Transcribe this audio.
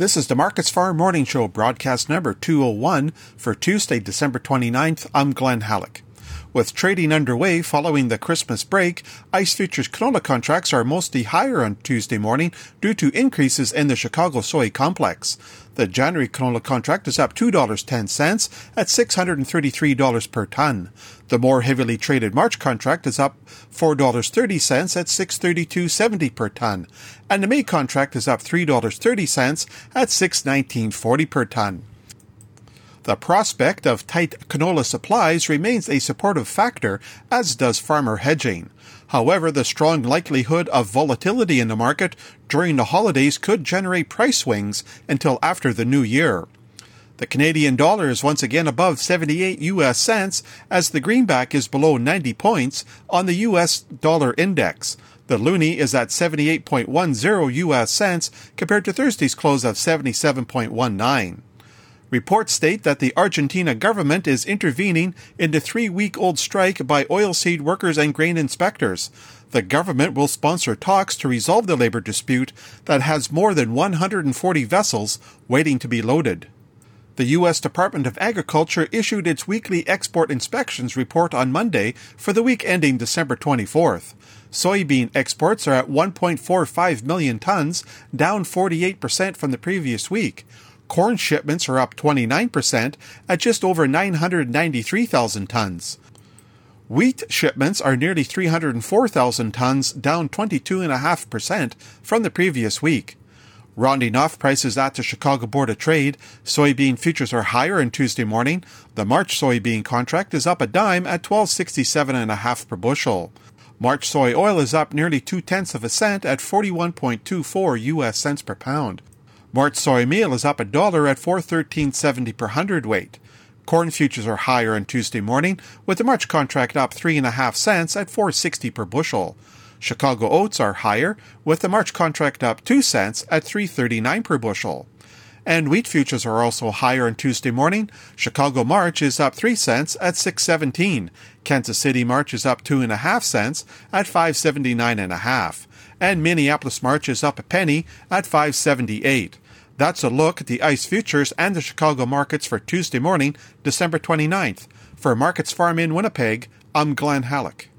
This is the Markets Farm Morning Show, broadcast number 201 for Tuesday, December 29th. I'm Glen Hallick. With trading underway following the Christmas break, ICE futures canola contracts are mostly higher on Tuesday morning due to increases in the Chicago soy complex. The January canola contract is up $2.10 at $633 per ton. The more heavily traded March contract is up $4.30 at $632.70 per ton, and the May contract is up $3.30 at $619.40 per ton. The prospect of tight canola supplies remains a supportive factor, as does farmer hedging. However, the strong likelihood of volatility in the market during the holidays could generate price swings until after the new year. The Canadian dollar is once again above 78 US cents as the greenback is below 90 points on the US dollar index. The loonie is at 78.10 US cents compared to Thursday's close of 77.19. Reports state that the Argentina government is intervening in the three week old strike by oilseed workers and grain inspectors. The government will sponsor talks to resolve the labor dispute that has more than 140 vessels waiting to be loaded. The U.S. Department of Agriculture issued its weekly export inspections report on Monday for the week ending December 24th. Soybean exports are at 1.45 million tons, down 48% from the previous week. Corn shipments are up 29% at just over 993,000 tons. Wheat shipments are nearly 304,000 tons, down 22.5% from the previous week. Rounding off prices at the Chicago Board of Trade, soybean futures are higher on Tuesday morning. The March soybean contract is up a dime at 1267.5 per bushel. March soy oil is up nearly two tenths of a cent at 41.24 US cents per pound. March soy meal is up a dollar at 413.70 per hundredweight. Corn futures are higher on Tuesday morning, with the March contract up three and a half cents at 460 per bushel. Chicago oats are higher, with the March contract up two cents at 339 per bushel. And wheat futures are also higher on Tuesday morning. Chicago March is up three cents at 617. Kansas City March is up two and a half cents at 579 and a half. And Minneapolis March is up a penny at 578. That's a look at the ICE futures and the Chicago markets for Tuesday morning, December 29th. For Markets Farm in Winnipeg, I'm Glen Hallick.